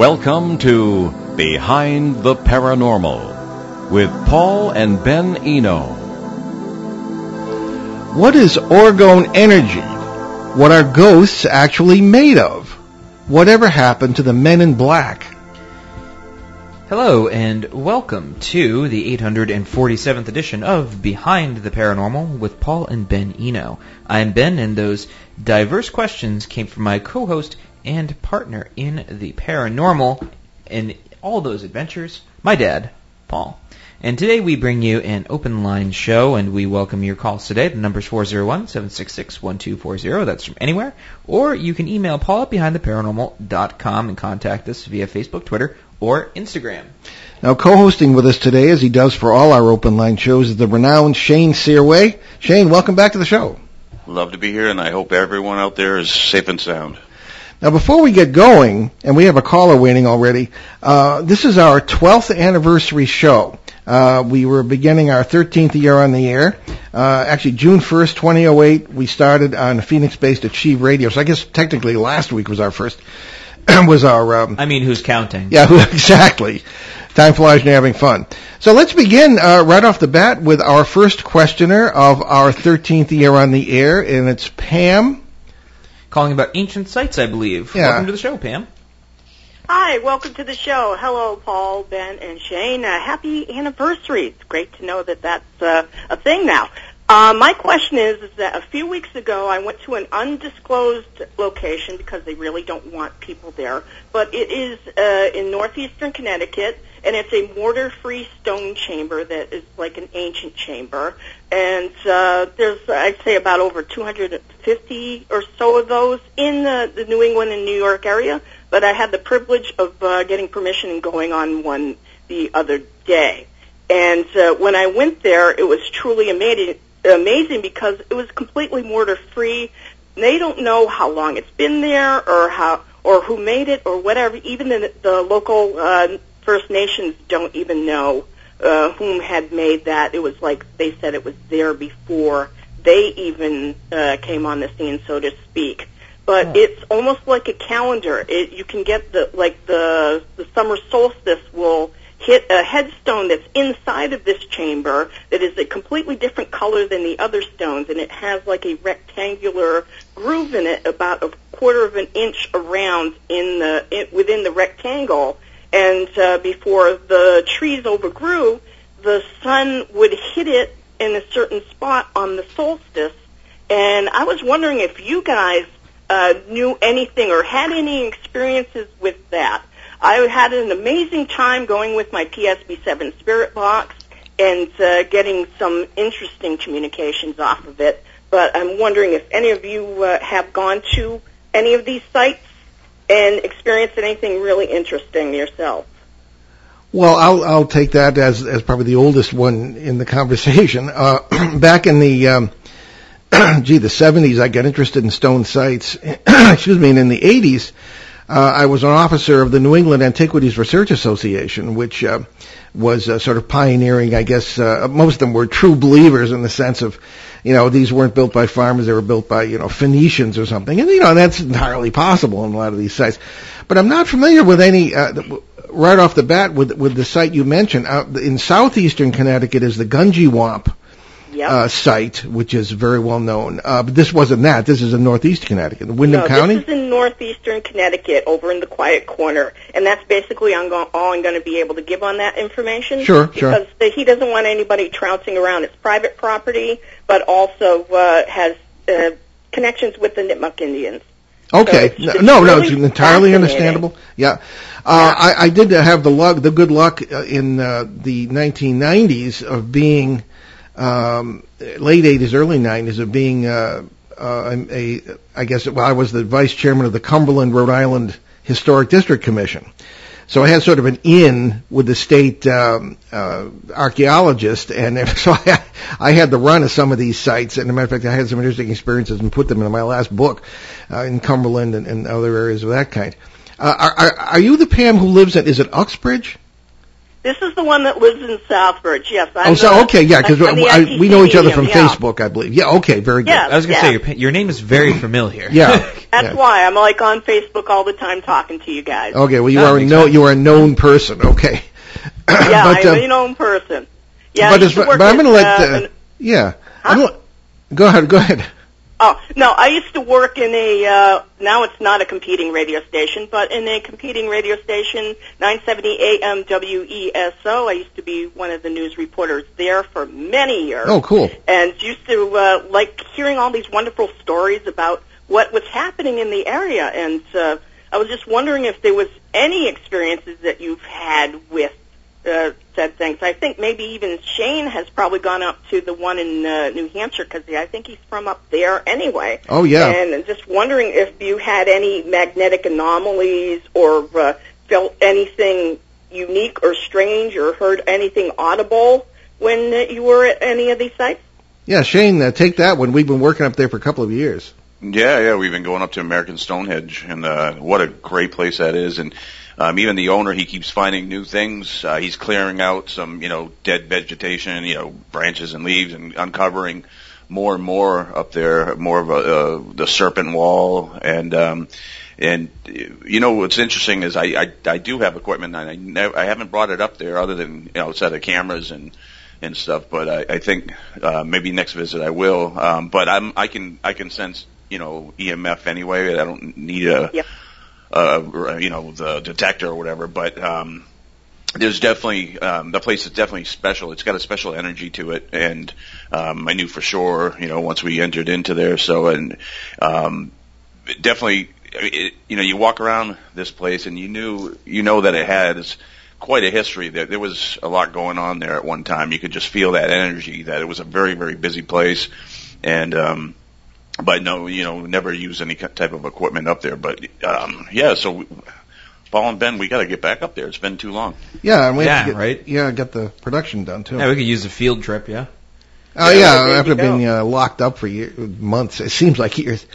Welcome to Behind the Paranormal with Paul and Ben Eno. What is orgone energy? What are ghosts actually made of? Whatever happened to the men in black? Hello and welcome to the 847th edition of Behind the Paranormal with Paul and Ben Eno. I'm Ben and those diverse questions came from my co-host and partner in the paranormal and all those adventures, my dad, Paul. And today we bring you an open line show and we welcome your calls today. The number's 401-766-1240. That's from anywhere. Or you can email Paul at behindtheparanormal.com and contact us via Facebook, Twitter, or Instagram. Now co-hosting with us today, as he does for all our open line shows, is the renowned Shane Searway. Shane, welcome back to the show. Love to be here, and I hope everyone out there is safe and sound. Now, before we get going, and we have a caller waiting already, uh, this is our 12th anniversary show. Uh, we were beginning our 13th year on the air. Uh, actually, June 1st, 2008, we started on Phoenix-based Achieve Radio. So I guess technically last week was our first, was our, um, I mean, who's counting? yeah, exactly. Time flies when you're having fun. So let's begin uh, right off the bat with our first questioner of our 13th year on the air, and it's Pam. Calling about ancient sites, I believe. Yeah. Welcome to the show, Pam. Hi, welcome to the show. Hello, Paul, Ben, and Shane. Uh, happy anniversary. It's great to know that that's uh, a thing now. Uh, my question is, is that a few weeks ago I went to an undisclosed location because they really don't want people there, but it is uh, in northeastern Connecticut, and it's a mortar-free stone chamber that is like an ancient chamber. And uh, there's, I'd say, about over 250 or so of those in the, the New England and New York area. But I had the privilege of uh, getting permission and going on one the other day. And uh, when I went there, it was truly amazing, amazing because it was completely mortar free. They don't know how long it's been there or how or who made it or whatever. Even the, the local uh, First Nations don't even know uh, whom had made that. It was like they said it was there before they even uh, came on the scene, so to speak. But it's almost like a calendar. It, you can get the like the the summer solstice will hit a headstone that's inside of this chamber that is a completely different color than the other stones, and it has like a rectangular groove in it, about a quarter of an inch around in the in, within the rectangle. And uh, before the trees overgrew, the sun would hit it in a certain spot on the solstice. And I was wondering if you guys uh, knew anything or had any experiences with that. I had an amazing time going with my PSB7 Spirit Box and uh, getting some interesting communications off of it. But I'm wondering if any of you uh, have gone to any of these sites and experienced anything really interesting yourself. Well, I'll I'll take that as as probably the oldest one in the conversation. Uh, back in the um, gee the 70s, I got interested in stone sites. Excuse me, and in the 80s, uh, I was an officer of the New England Antiquities Research Association, which uh, was uh, sort of pioneering. I guess uh, most of them were true believers in the sense of, you know, these weren't built by farmers; they were built by you know Phoenicians or something. And you know that's entirely possible in a lot of these sites. But I'm not familiar with any. Uh, right off the bat, with with the site you mentioned out in southeastern Connecticut is the Gungywamp Yep. uh, site, which is very well known. Uh, but this wasn't that. This is in northeast Connecticut, Windham no, County. this is in northeastern Connecticut, over in the Quiet Corner, and that's basically I'm go- all I'm going to be able to give on that information. Sure, sure. Because he doesn't want anybody trouncing around. It's private property, but also uh, has uh, connections with the Nipmuc Indians. Okay. So it's- no, it's no, no, it's entirely understandable. Yeah. Uh, I, I did have the luck, the good luck uh, in uh, the 1990s of being um, late 80s, early 90s of being uh, uh, a, I guess, well, I was the vice chairman of the Cumberland, Rhode Island Historic District Commission. So I had sort of an in with the state um, uh, archaeologist, and so I, I had the run of some of these sites. And as a matter of fact, I had some interesting experiences and put them in my last book uh, in Cumberland and, and other areas of that kind. Uh, are, are, are you the Pam who lives at? Is it Uxbridge? This is the one that lives in Southbridge. Yes. I'm oh, so the- okay, yeah, because we know each other from yeah. Facebook, I believe. Yeah, okay, very good. Yeah. I was gonna Yeah. say your, your name is very familiar. Yeah. That's yeah. why I'm like on Facebook all the time talking to you guys. Okay, well, you That are a makes no, sense. you are a known person. Okay. yeah, but, I'm um, a known person. Yeah, but, used as, to work but I'm going to let. uh, Uh, an- yeah. Huh? I'm go ahead. Go ahead. Oh no, I used to work in a. Uh, now it's not a competing radio station, but in a competing radio station, 970 AM WESO. I used to be one of the news reporters there for many years. Oh, cool. and used to uh, like hearing all these wonderful stories about what was happening in the area. And uh, I was just wondering if there was any experiences that you've had with uh, said things. I think maybe even Shane has probably gone up to the one in uh, New Hampshire because I think he's from up there anyway. Oh, yeah. And just wondering if you had any magnetic anomalies or uh, felt anything unique or strange or heard anything audible when uh, you were at any of these sites. Yeah, Shane, uh, take that one. We've been working up there for a couple of years. Yeah, yeah, we've been going up to American Stonehenge, and uh, what a great place that is. And um, even the owner, he keeps finding new things. Uh, he's clearing out some, you know, dead vegetation, you know, branches and leaves, and uncovering more and more up there, more of a uh, the serpent wall, and um, and you know what's interesting is I I, I do have equipment, and I never, I haven't brought it up there other than you know outside of cameras and and stuff. But I, I think uh, maybe next visit I will. Um, but I'm I can I can sense you know EMF anyway. I don't need a Yep. Uh, you know the detector or whatever. But um, there's definitely um, the place is definitely special. It's got a special energy to it, and um, I knew for sure you know once we entered into there. So and um, definitely. It, you know, you walk around this place and you knew, you know that it has quite a history. There, there was a lot going on there at one time. You could just feel that energy. That it was a very, very busy place, and um, but no, you know, never use any type of equipment up there. But um, yeah, so we, Paul and Ben, we got to get back up there. It's been too long. Yeah, and we have Yeah, get, right. Yeah, get the production done too. Yeah, we could use a field trip. Yeah. Oh Yeah, yeah, after being uh, locked up for year, months, it seems like years.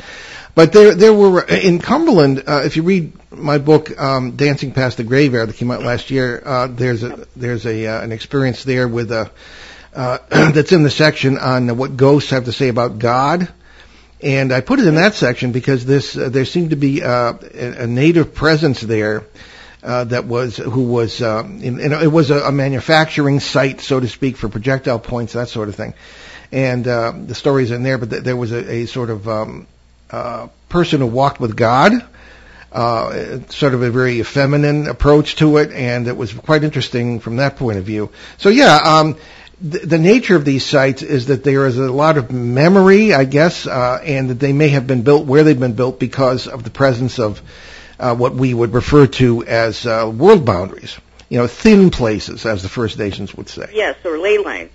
But there, there were in Cumberland. Uh, if you read my book, um, "Dancing Past the Graveyard," that came out last year, uh, there's a there's a uh, an experience there with a uh, that's in the section on what ghosts have to say about God. And I put it in that section because this uh, there seemed to be uh, a, a native presence there uh, that was who was um, in, in, it was a, a manufacturing site, so to speak, for projectile points, that sort of thing. And uh, the stories in there, but th- there was a, a sort of um, uh, person who walked with God, uh, sort of a very feminine approach to it, and it was quite interesting from that point of view. So yeah, um, the, nature of these sites is that there is a lot of memory, I guess, uh, and that they may have been built where they've been built because of the presence of uh, what we would refer to as uh, world boundaries. You know, thin places, as the First Nations would say. Yes, or ley lines.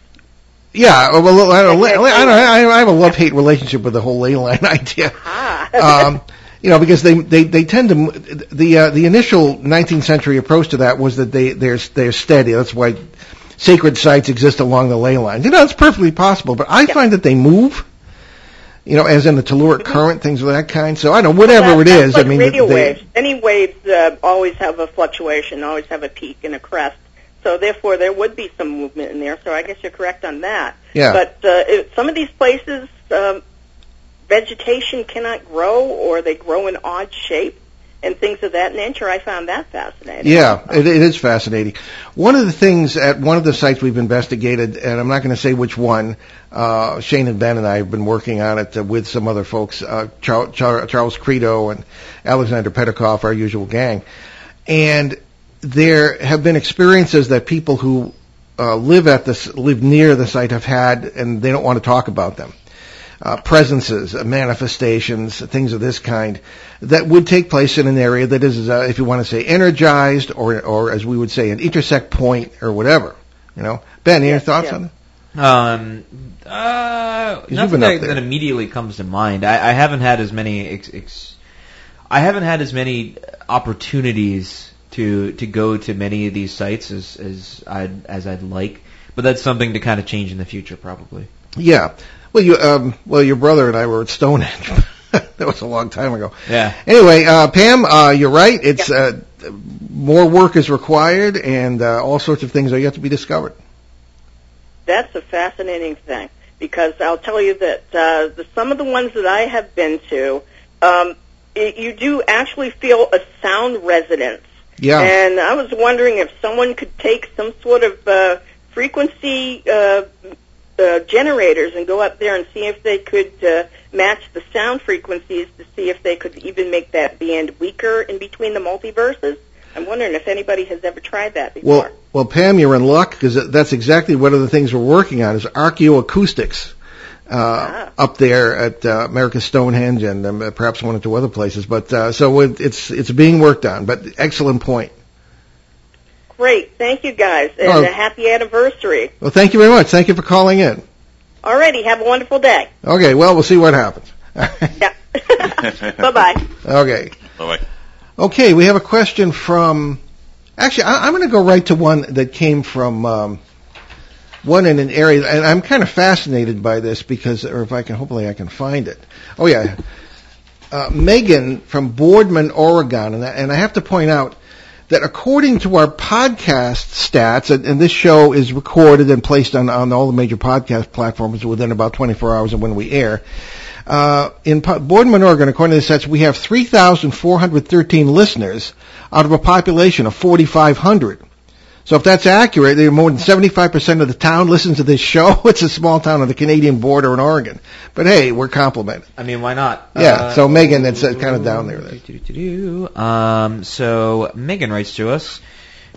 Yeah, well, I don't, I don't, I, have a love-hate relationship with the whole ley line idea. Ah. um, you know, because they they they tend to the uh, the initial 19th century approach to that was that they they're they're steady. That's why sacred sites exist along the ley lines. You know, it's perfectly possible, but I find that they move. You know, as in the telluric current, things of that kind. So I don't know, whatever That- it is. like I mean, radio they, waves. Any waves uh, always have a fluctuation, always have a peak and a crest. So therefore, there would be some movement in there. So I guess you're correct on that. Yeah. But uh, it, some of these places, um, vegetation cannot grow, or they grow in odd shape, and things of that nature. I found that fascinating. Yeah, it, it is fascinating. One of the things at one of the sites we've investigated, and I'm not going to say which one, uh, Shane and Ben and I have been working on it uh, with some other folks, uh, Charles, Charles Credo and Alexander Petikoff, our usual gang. And there have been experiences that people who uh, live at this, live near the site have had, and they don't want to talk about them. Uh, presences, uh, manifestations, things of this kind that would take place in an area that is, uh, if you want to say, energized, or, or as we would say, an intersect point, or whatever. You know, Ben, any Yes, thoughts yeah. on it? Um, uh, nothing that, that immediately comes to mind. I, I haven't had as many ex, ex, I haven't had as many opportunities to to go to many of these sites as as I'd as I'd like. But that's something to kind of change in the future, probably. Yeah. Well, you, um, well, your brother and I were at Stonehenge. that was a long time ago. Yeah. Anyway, uh, Pam, uh, you're right. It's uh, more work is required, and uh, all sorts of things are yet to be discovered. That's a fascinating thing because I'll tell you that uh, the, some of the ones that I have been to, um, it, you do actually feel a sound resonance. Yeah. And I was wondering if someone could take some sort of uh, frequency uh, uh, generators and go up there and see if they could uh, match the sound frequencies to see if they could even make that band weaker in between the multiverses. I'm wondering if anybody has ever tried that before. Well, well, Pam, you're in luck because that's exactly one of the things we're working on is archaeoacoustics. Uh, Ah. up there at uh, America's Stonehenge and um, perhaps one or two other places, but uh, so it, it's it's being worked on. But excellent point. Great. Thank you guys. And Oh. a happy anniversary. Well, thank you very much. Thank you for calling in. Alrighty. Have a wonderful day. Okay, well, we'll see what happens. Yeah. bye bye. okay. Bye-bye. Okay, we have a question from. Actually, I, I'm going to go right to one that came from um, one in an area, and I'm kind of fascinated by this because, or if I can, hopefully I can find it. Oh yeah, uh, Megan from Boardman, Oregon, and I, and I have to point out that according to our podcast stats, and, and this show is recorded and placed on, on all the major podcast platforms within about 24 hours of when we air. Uh, in Po- Boardman, Oregon, according to the stats, we have 3,413 listeners out of a population of 4,500. So if that's accurate, more than 75% of the town listens to this show. It's a small town on the Canadian border in Oregon. But hey, we're complimented. I mean, why not? Yeah, Uh, so Megan, that's uh, kind of down there. Then. Um, so Megan writes to us,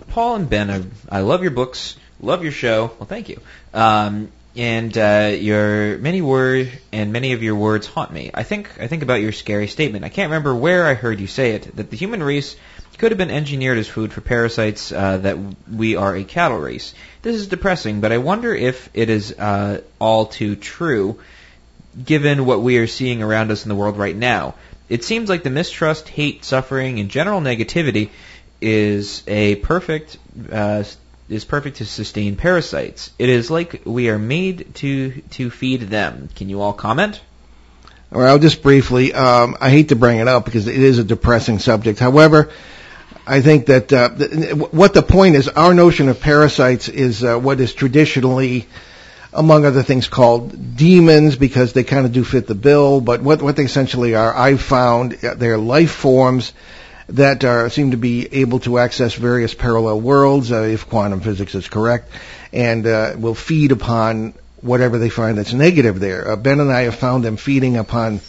Paul and Ben, I, I love your books, love your show. Well, thank you. Um, and uh, your many word and many of your words haunt me. I think I think about your scary statement. I can't remember where I heard you say it that the human race could have been engineered as food for parasites. Uh, that we are a cattle race. This is depressing, but I wonder if it is uh, all too true given what we are seeing around us in the world right now. It seems like the mistrust, hate, suffering, and general negativity is a perfect uh, is perfect to sustain parasites. It is like we are made to to feed them. Can you all comment? Well, just briefly. Um, I hate to bring it up because it is a depressing subject. However, I think that uh, th- what the point is, our notion of parasites is uh, what is traditionally, among other things, called demons because they kind of do fit the bill. But what what they essentially are, I've found uh, they're life forms that are, seem to be able to access various parallel worlds, uh, if quantum physics is correct, and uh, will feed upon whatever they find that's negative there. Uh, ben and I have found them feeding upon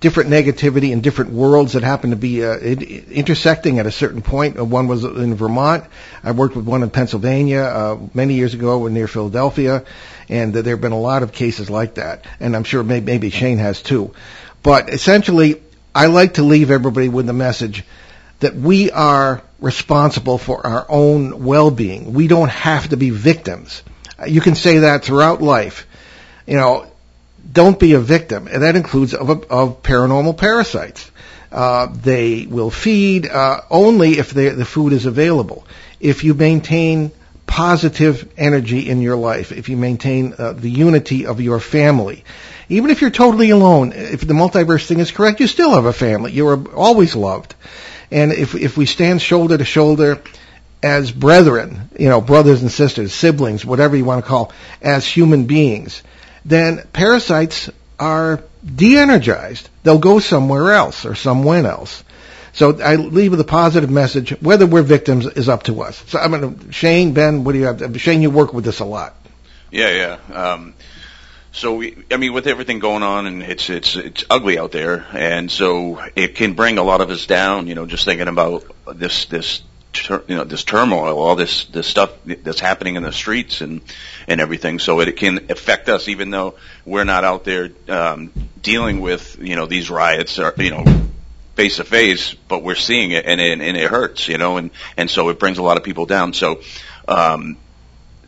different negativity in different worlds that happen to be uh, in- intersecting at a certain point. Uh, one was in Vermont. I worked with one in Pennsylvania uh, many years ago near Philadelphia, and uh, there have been a lot of cases like that. And I'm sure may- maybe Shane has too. But essentially, I like to leave everybody with the message that we are responsible for our own well-being. We don't have to be victims. You can say that throughout life. You know, don't be a victim, and that includes of, of paranormal parasites. Uh, they will feed uh, only if they, the food is available. If you maintain positive energy in your life, if you maintain uh, the unity of your family, even if you're totally alone, if the multiverse thing is correct, you still have a family. You are always loved. And if if we stand shoulder to shoulder as brethren, you know, brothers and sisters, siblings, whatever you want to call, as human beings, then parasites are de-energized. They'll go somewhere else or somewhere else. So I leave with a positive message. Whether we're victims is up to us. So I'm going to Shane, Ben, what do you have? Shane, you work with this a lot. Yeah, yeah. Um, so we, I mean, with everything going on, and it's it's it's ugly out there, and so it can bring a lot of us down. You know, just thinking about this this you know this turmoil, all this this stuff that's happening in the streets and and everything. So it can affect us, even though we're not out there um, dealing with you know these riots or you know face to face, but we're seeing it and, it and it hurts, you know, and and so it brings a lot of people down. So um,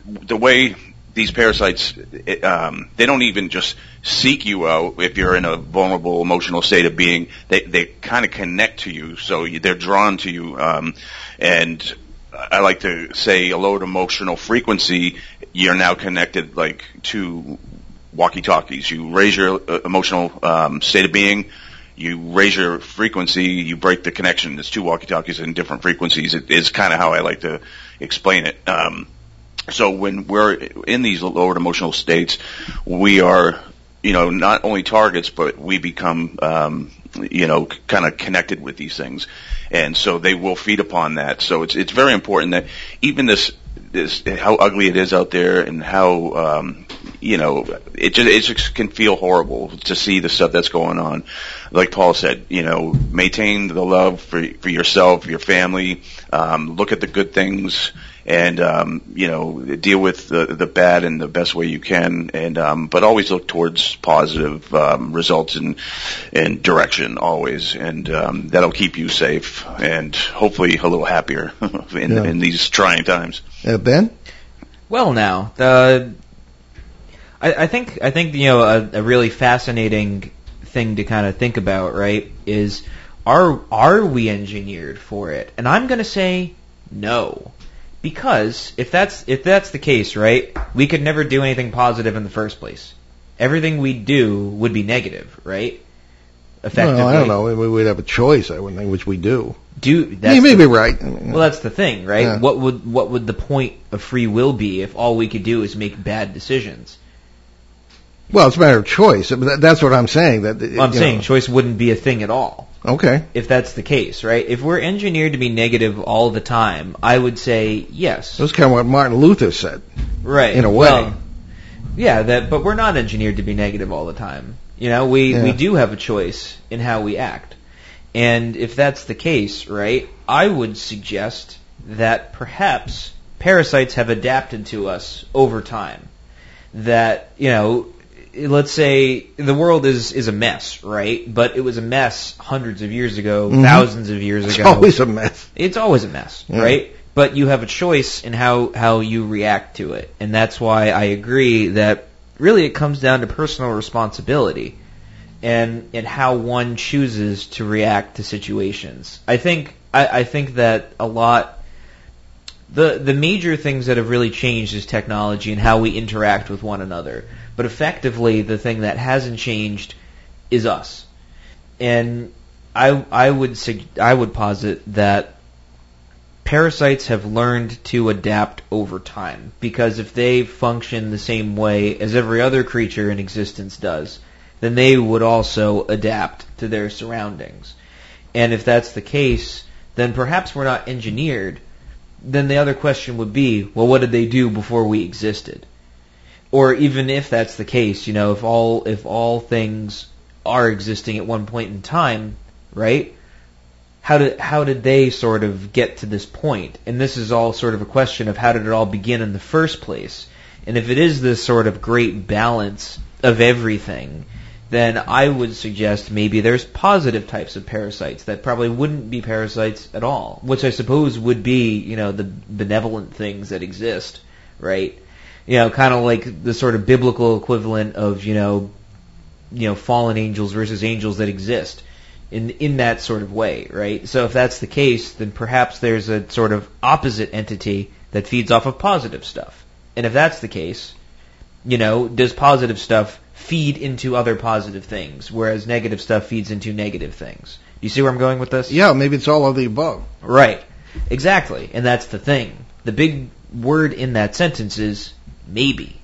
the way these parasites, it, um, they don't even just seek you out if you're in a vulnerable emotional state of being. They they kind of connect to you, so they're drawn to you. Um, and I like to say a low emotional frequency. You're now connected like to walkie talkies. You raise your uh, emotional um, state of being. you raise your frequency, you break the connection. There's two walkie-talkies in different frequencies. It is kind of how I like to explain it. Um, so when we're in these lowered emotional states, we are, you know, not only targets, but we become, um, you know, kind of connected with these things, and so they will feed upon that. So it's it's very important that even this this how ugly it is out there and how um, you know it just it just can feel horrible to see the stuff that's going on. Like Paul said, you know, maintain the love for for yourself, your family. Um, look at the good things and um, you know deal with the the bad in the best way you can, and um, but always look towards positive um, results and and direction always, and um, that'll keep you safe and hopefully a little happier in, Yeah. in these trying times. Uh, ben? Well, now the I, I think I think you know a, a really fascinating thing to kind of think about, right? Is are are we engineered for it? And I'm going to say no, because if that's if that's the case, right, we could never do anything positive in the first place. Everything we do would be negative, right? Effectively, Well, I don't know. We would have a choice, I wouldn't think, which we do. Do that's you may the- be right. Well, that's the thing, right? Yeah. What would what would the point of free will be if all we could do is make bad decisions? well, it's a matter of choice. That's what I'm saying. That Well, I'm saying know. choice wouldn't be a thing at all Okay. if that's the case, right? If we're engineered to be negative all the time, I would say yes, That's kind of what Martin Luther said. right? in a way. Well, yeah, that. But we're not engineered to be negative all the time. You know, we Yeah. we do have a choice in how we act, and if that's the case, right? I would suggest that perhaps parasites have adapted to us over time. That you know, let's say the world is is a mess, right? But it was a mess hundreds of years ago, Mhm. thousands of years It's ago. It's always a mess. It's always a mess, Yeah. right? But you have a choice in how, how you react to it. And that's why I agree that really it comes down to personal responsibility and, and how one chooses to react to situations. I think, I, I think that a lot, the, the major things that have really changed is technology and how we interact with one another. But effectively, the thing that hasn't changed is us. And I, I would, I would posit that parasites have learned to adapt over time because if they function the same way as every other creature in existence does, then they would also adapt to their surroundings. And if that's the case, then perhaps we're not engineered. Then the other question would be, well, what did they do before we existed? Or even if that's the case, you know, if all if all things are existing at one point in time, right? how did how did they sort of get to this point? And this is all sort of a question of how did it all begin in the first place? And if it is this sort of great balance of everything, then I would suggest maybe there's positive types of parasites that probably wouldn't be parasites at all, which I suppose would be, you know, the benevolent things that exist, right? You know, kind of like the sort of biblical equivalent of, you know, you know, fallen angels versus angels that exist in in that sort of way, right? So if that's the case, then perhaps there's a sort of opposite entity that feeds off of positive stuff. And if that's the case, you know, does positive stuff feed into other positive things, whereas negative stuff feeds into negative things? Do you see where I'm going with this? Yeah, maybe it's all of the above. Right. Exactly. And that's the thing. The big word in that sentence is maybe.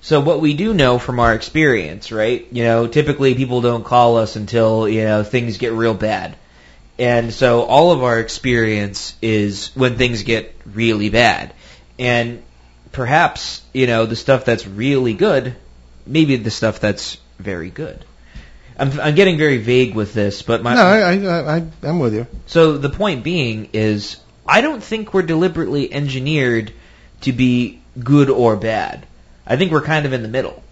So what we do know from our experience, right? You know, typically people don't call us until, you know, things get real bad. And so all of our experience is when things get really bad. And perhaps, you know, the stuff that's really good, maybe the stuff that's very good. I'm, I'm getting very vague with this, but my no, I, I, I, I'm with you. so the point being is, I don't think we're deliberately engineered to be good or bad. I think we're kind of in the middle,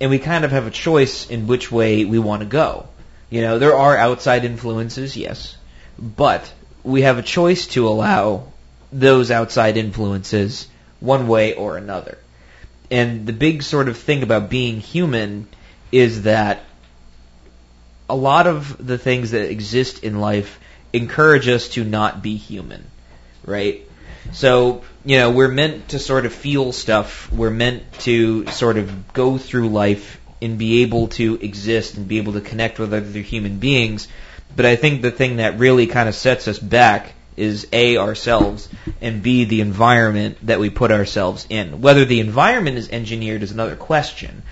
and we kind of have a choice in which way we want to go. You know, there are outside influences, yes, but we have a choice to allow those outside influences one way or another. And the big sort of thing about being human is that a lot of the things that exist in life encourage us to not be human, right? So, you know, we're meant to sort of feel stuff. We're meant to sort of go through life and be able to exist and be able to connect with other human beings. But I think the thing that really kind of sets us back is A, ourselves, and B, the environment that we put ourselves in. Whether the environment is engineered is another question.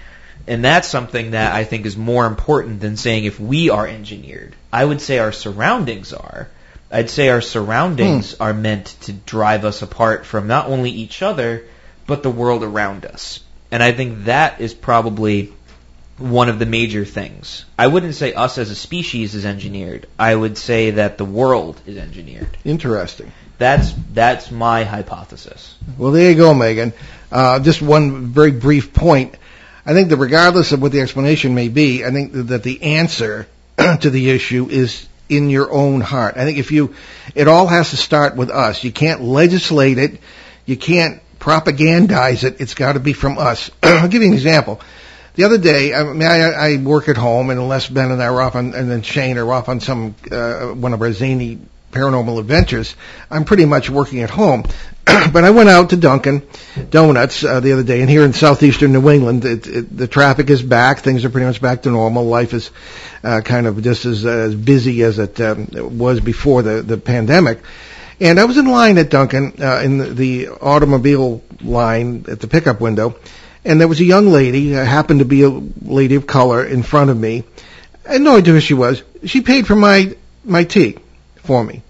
And that's something that I think is more important than saying if we are engineered. I would say our surroundings are. I'd say our surroundings hmm. are meant to drive us apart from not only each other, but the world around us. And I think that is probably one of the major things. I wouldn't say us as a species is engineered. I would say that the world is engineered. Interesting. That's that's my hypothesis. Well, there you go, Megan. Uh, just one very brief point. I think that regardless of what the explanation may be, I think that the answer to the issue is in your own heart. I think if you, it all has to start with us. You can't legislate it. You can't propagandize it. It's got to be from us. I'll give you an example. The other day, I mean, I, I work at home, and unless Ben and I are off on, and then Shane are off on some uh, one of our zany paranormal adventures, I'm pretty much working at home. but I went out to Dunkin' Donuts uh, the other day, and here in southeastern New England, it, it, the traffic is back. Things are pretty much back to normal. Life is uh, kind of just as, as busy as it um, was before the, the pandemic. And I was in line at Dunkin' uh, in the, the automobile line at the pickup window, and there was a young lady, uh, happened to be a lady of color, in front of me. I had no idea who she was. She paid for my my tea for me,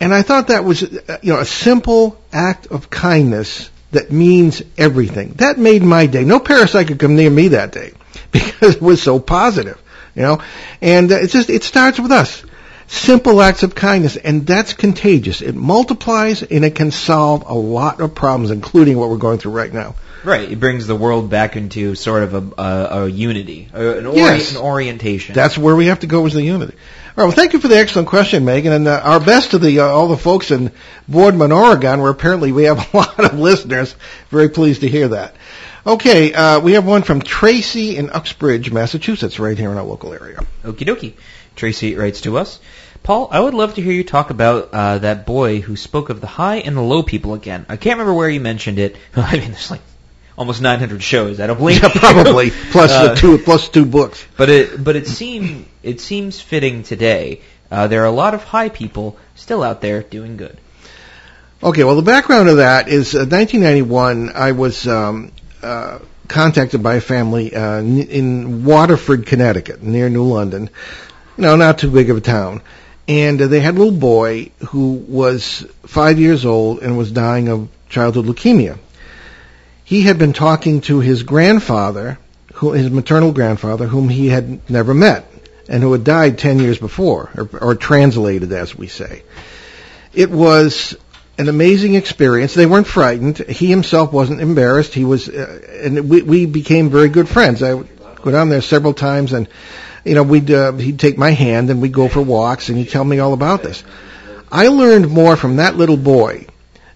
and I thought that was you know a simple act of kindness that means everything. That made my day. No parasite could come near me that day because it was so positive, you know. And it's just it starts with us simple acts of kindness, and that's contagious. It multiplies and it can solve a lot of problems, including what we're going through right now. Right, it brings the world back into sort of a, a, a unity, an, ori- yes. an orientation. That's where we have to go is the unity. All right, well, thank you for the excellent question, Megan, and uh, our best to the uh, all the folks in Boardman, Oregon, where apparently we have a lot of listeners. Very pleased to hear that. Okay, uh, we have one from Tracy in Uxbridge, Massachusetts, right here in our local area. Okie dokie. Tracy writes to us. Paul, I would love to hear you talk about uh, that boy who spoke of the high and the low people again. I can't remember where you mentioned it. I mean, there's like almost 900 shows. I don't believe yeah, probably plus uh, the two plus two books. But it but it seems it seems fitting today. Uh, there are a lot of high people still out there doing good. Okay, well, the background of that is uh, 1991. I was um, uh, contacted by a family uh, in Waterford, Connecticut, near New London, you know, not too big of a town. And uh, they had a little boy who was five years old and was dying of childhood leukemia. He had been talking to his grandfather, who, his maternal grandfather, whom he had never met, and who had died ten years before, or, or translated, as we say. It was an amazing experience. They weren't frightened. He himself wasn't embarrassed. He was, uh, and we, we became very good friends. I would go down there several times and you know, we'd uh, he'd take my hand and we'd go for walks and he'd tell me all about this. I learned more from that little boy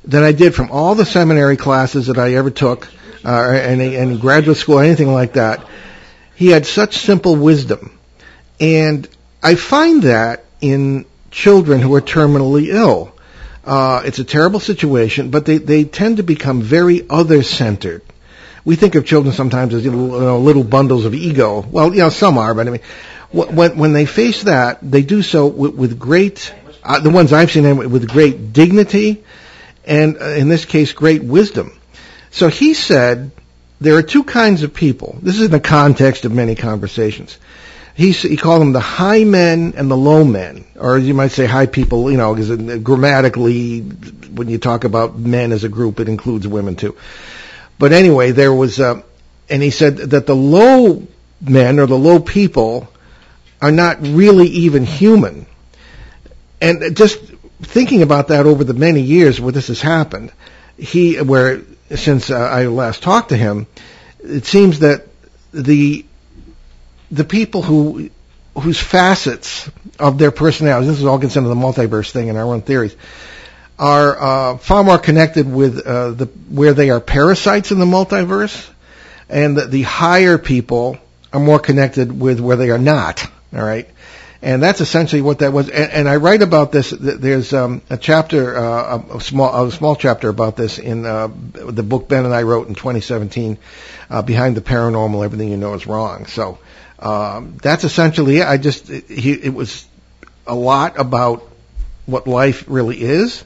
than I did from all the seminary classes that I ever took, uh, and and graduate school, or anything like that. He had such simple wisdom, and I find that in children who are terminally ill. Uh, it's a terrible situation, but they, they tend to become very other centered we think of children sometimes as you know, little bundles of ego. Well, you know, some are, but I mean, when when they face that, they do so with, with great. Uh, the ones I've seen them with great dignity, and uh, in this case, great wisdom. So he said there are two kinds of people. This is in the context of many conversations. He he called them the high men and the low men, or you might say high people. You know, because grammatically, when you talk about men as a group, it includes women too. But anyway, there was, uh, and he said that the low men or the low people are not really even human. And just thinking about that over the many years where this has happened, he, where since uh, I last talked to him, it seems that the the people who whose facets of their personalities, this is all considered the multiverse thing in our own theories, are uh, far more connected with uh, the where they are parasites in the multiverse, and the, the higher people are more connected with where they are not. All right, And that's essentially what that was. And, and I write about this. There's um, a chapter, uh, a small, a small chapter about this in uh, the book Ben and I wrote in 2017, uh, behind the paranormal, everything you know is wrong. So um, that's essentially it. I just it, he, it was a lot about what life really is,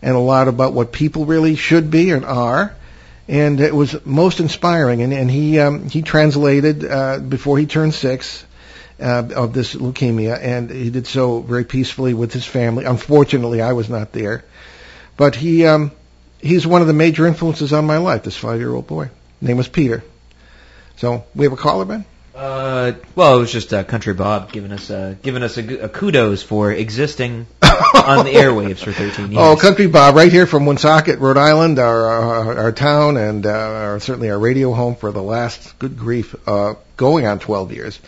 and a lot about what people really should be and are. And it was most inspiring. And, and he um, he translated uh, before he turned six uh, of this leukemia, and he did so very peacefully with his family. Unfortunately, I was not there, but he um, he's one of the major influences on my life. This five-year-old boy, name was Peter. So we have a caller, Ben. Uh, well, it was just uh, Country Bob giving us uh, giving us a, a kudos for existing on the airwaves for 13 years. Oh, Country Bob, right here from Woonsocket, Rhode Island, our our, our town, and uh, our, certainly our radio home for the last good grief, uh, going on 12 years.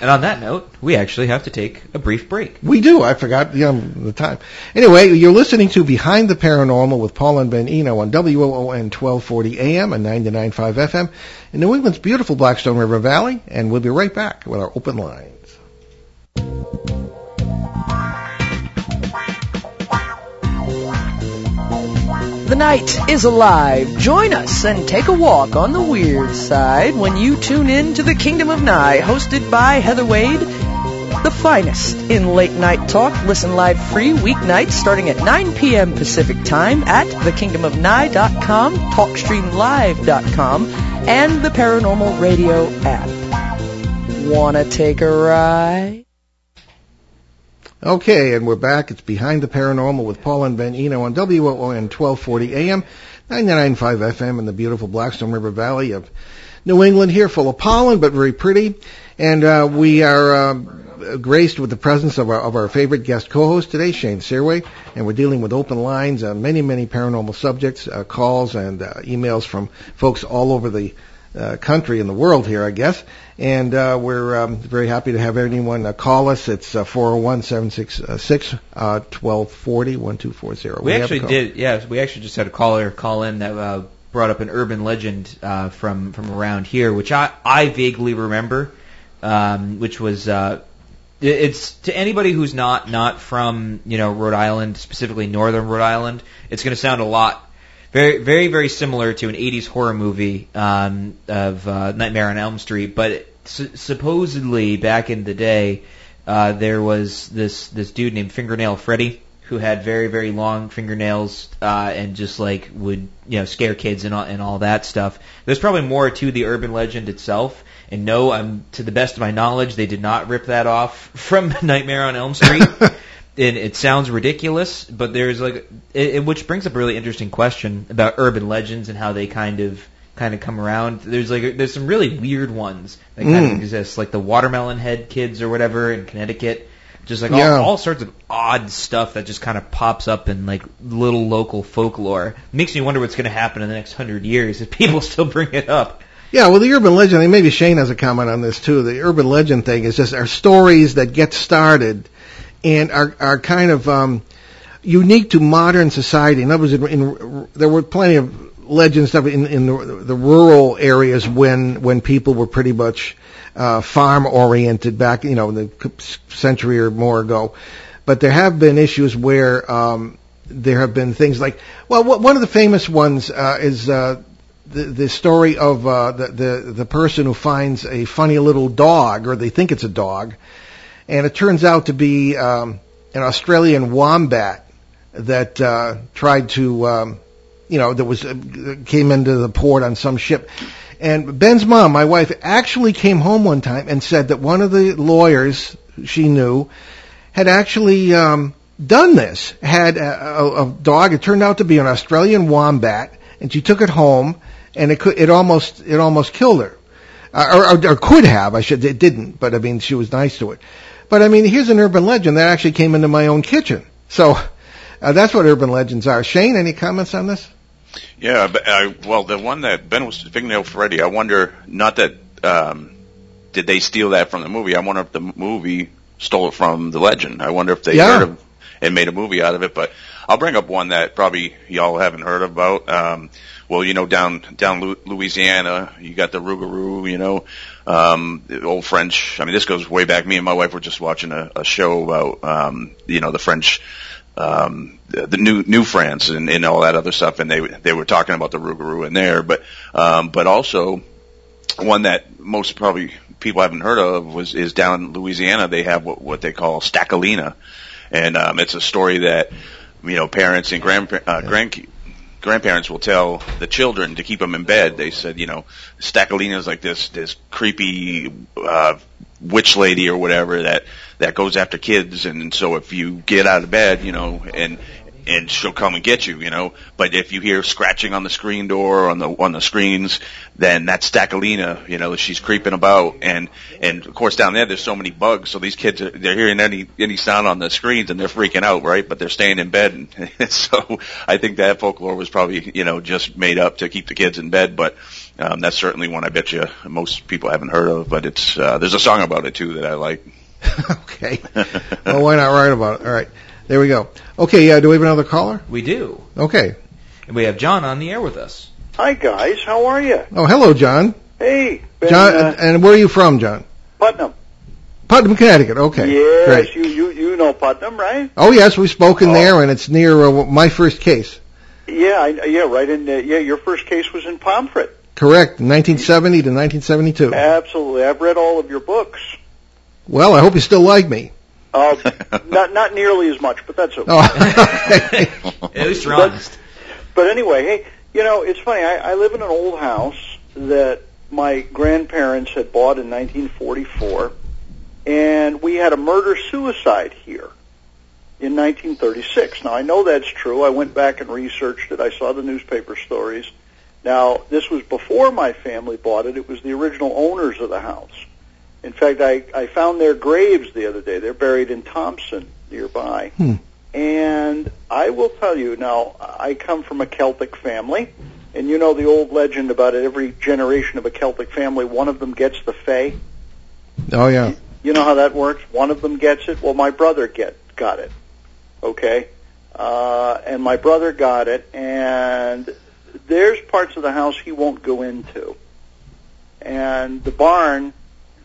And on that note, we actually have to take a brief break. We do. I forgot the, um, the time. Anyway, you're listening to Behind the Paranormal with Paul and Ben Eno on WOON 1240 AM and 99.5 FM in New England's beautiful Blackstone River Valley, and we'll be right back with our open lines. Night is alive. Join us and take a walk on the weird side when you tune in to the Kingdom of Nye, hosted by Heather Wade. The finest in late night talk. Listen live free weeknights starting at 9 p.m. Pacific time at thekingdomofnye.com, talkstreamlive.com, and the Paranormal Radio app. Wanna take a ride? Okay, and we're back. It's Behind the Paranormal with Paul and Ben Eno on WOON 1240 AM, 99.5 FM in the beautiful Blackstone River Valley of New England here, full of pollen, but very pretty. And uh, we are uh, graced with the presence of our, of our favorite guest co-host today, Shane Searway, and we're dealing with open lines on many, many paranormal subjects, uh, calls and uh, emails from folks all over the uh, country in the world here, I guess. And uh, we're um, very happy to have anyone uh, call us. It's uh, 401-766-1240, 1240. We, we actually did, yeah, we actually just had a caller call in that uh, brought up an urban legend uh, from, from around here, which I, I vaguely remember, um, which was... Uh, it's to anybody who's not not from you know Rhode Island, specifically Northern Rhode Island. It's going to sound a lot very, very, very similar to an 80s horror movie um, of uh, Nightmare on Elm Street. But su- supposedly, back in the day, uh, there was this this dude named Fingernail Freddy who had very, very long fingernails uh, and just like would you know scare kids and all, and all that stuff. There's probably more to the urban legend itself. And no, I'm to the best of my knowledge, they did not rip that off from Nightmare on Elm Street. and it sounds ridiculous, but there's like, it, it, which brings up a really interesting question about urban legends and how they kind of kind of come around. There's like there's some really weird ones that kind mm. of exist, like the watermelon head kids or whatever in Connecticut. Just like yeah. all, all sorts of odd stuff that just kind of pops up in like little local folklore. Makes me wonder what's going to happen in the next hundred years if people still bring it up. Yeah, well, the urban legend, and maybe Shane has a comment on this too. The urban legend thing is just our stories that get started and are are kind of um, unique to modern society. In other words, in, in, there were plenty of legends stuff in, in the, the rural areas when when people were pretty much uh, farm oriented back, you know, the century or more ago. But there have been issues where um, there have been things like, well, one of the famous ones uh, is uh, the the story of uh, the the the person who finds a funny little dog, or they think it's a dog, and it turns out to be um, an Australian wombat that uh, tried to, um, you know, that was uh, came into the port on some ship. And Ben's mom, my wife, actually came home one time and said that one of the lawyers she knew had actually um, done this. Had a, a, a dog. It turned out to be an Australian wombat, and she took it home, and it could, it almost it almost killed her, uh, or, or, or could have. I should. It didn't, but I mean, she was nice to it. But I mean, here's an urban legend that actually came into my own kitchen. So uh, that's what urban legends are. Shane, any comments on this? Yeah, but I, well, the one that Ben was fingernail Freddy. I wonder, not that um, did they steal that from the movie? I wonder if the movie stole it from the legend. I wonder if they yeah. heard of and made a movie out of it. But I'll bring up one that probably y'all haven't heard about. Um, well, you know, down down Louisiana, you got the Rougarou. You know, um, old French. I mean, this goes way back. Me and my wife were just watching a, a show about, um, you know, the French, um, the, the new New France and, and all that other stuff, and they they were talking about the Rougarou in there, but um, but also one that most probably people haven't heard of was is down in Louisiana. They have what what they call Stachelina, and um, it's a story that you know parents and grandpa- uh, grand grandparents will tell the children to keep them in bed. They said, you know, Stachelina is like this this creepy uh, witch lady or whatever that that goes after kids, and so if you get out of bed, you know, and and she'll come and get you, you know. But if you hear scratching on the screen door or on the on the screens, then that's Stachelina, you know, she's creeping about. And and of course down there there's so many bugs, so these kids are they're hearing any any sound on the screens and they're freaking out, right? But they're staying in bed. And so I think that folklore was probably you know just made up to keep the kids in bed, but. Um, that's certainly one I bet you most people haven't heard of, but it's uh, there's a song about it too that I like. okay. Well, why not write about it? All right. There we go. Okay, uh, do we have another caller? We do. Okay. And we have John on the air with us. Hi guys, how are you? Oh, hello, John. Hey, Ben, John, uh, and where are you from, John? Putnam. Putnam, Connecticut. Okay. yes, Great. you you you know Putnam, right? Oh, yes, we've spoken Oh. there, and it's near uh, my first case. Yeah, I, yeah, right in. Uh, yeah, your first case was in Pomfret. Correct. 1970 to 1972. Absolutely, I've read all of your books. Well, I hope you still like me. Uh, not not nearly as much, but that's okay. Oh, At least you're honest. But anyway, hey, you know, it's funny. I, I live in an old house that my grandparents had bought in 1944, and we had a murder suicide here in 1936. Now I know that's true. I went back and researched it. I saw the newspaper stories. Now this was before my family bought it. It was the original owners of the house. In fact, I, I found their graves the other day. They're buried in Thompson nearby. Hmm. And I will tell you now, I come from a Celtic family, and you know the old legend about every generation of a Celtic family, one of them gets the Fae. oh yeah. You know how that works? One of them gets it. Well, my brother get got it. Okay, uh, and my brother got it, and there's parts of the house he won't go into, and the barn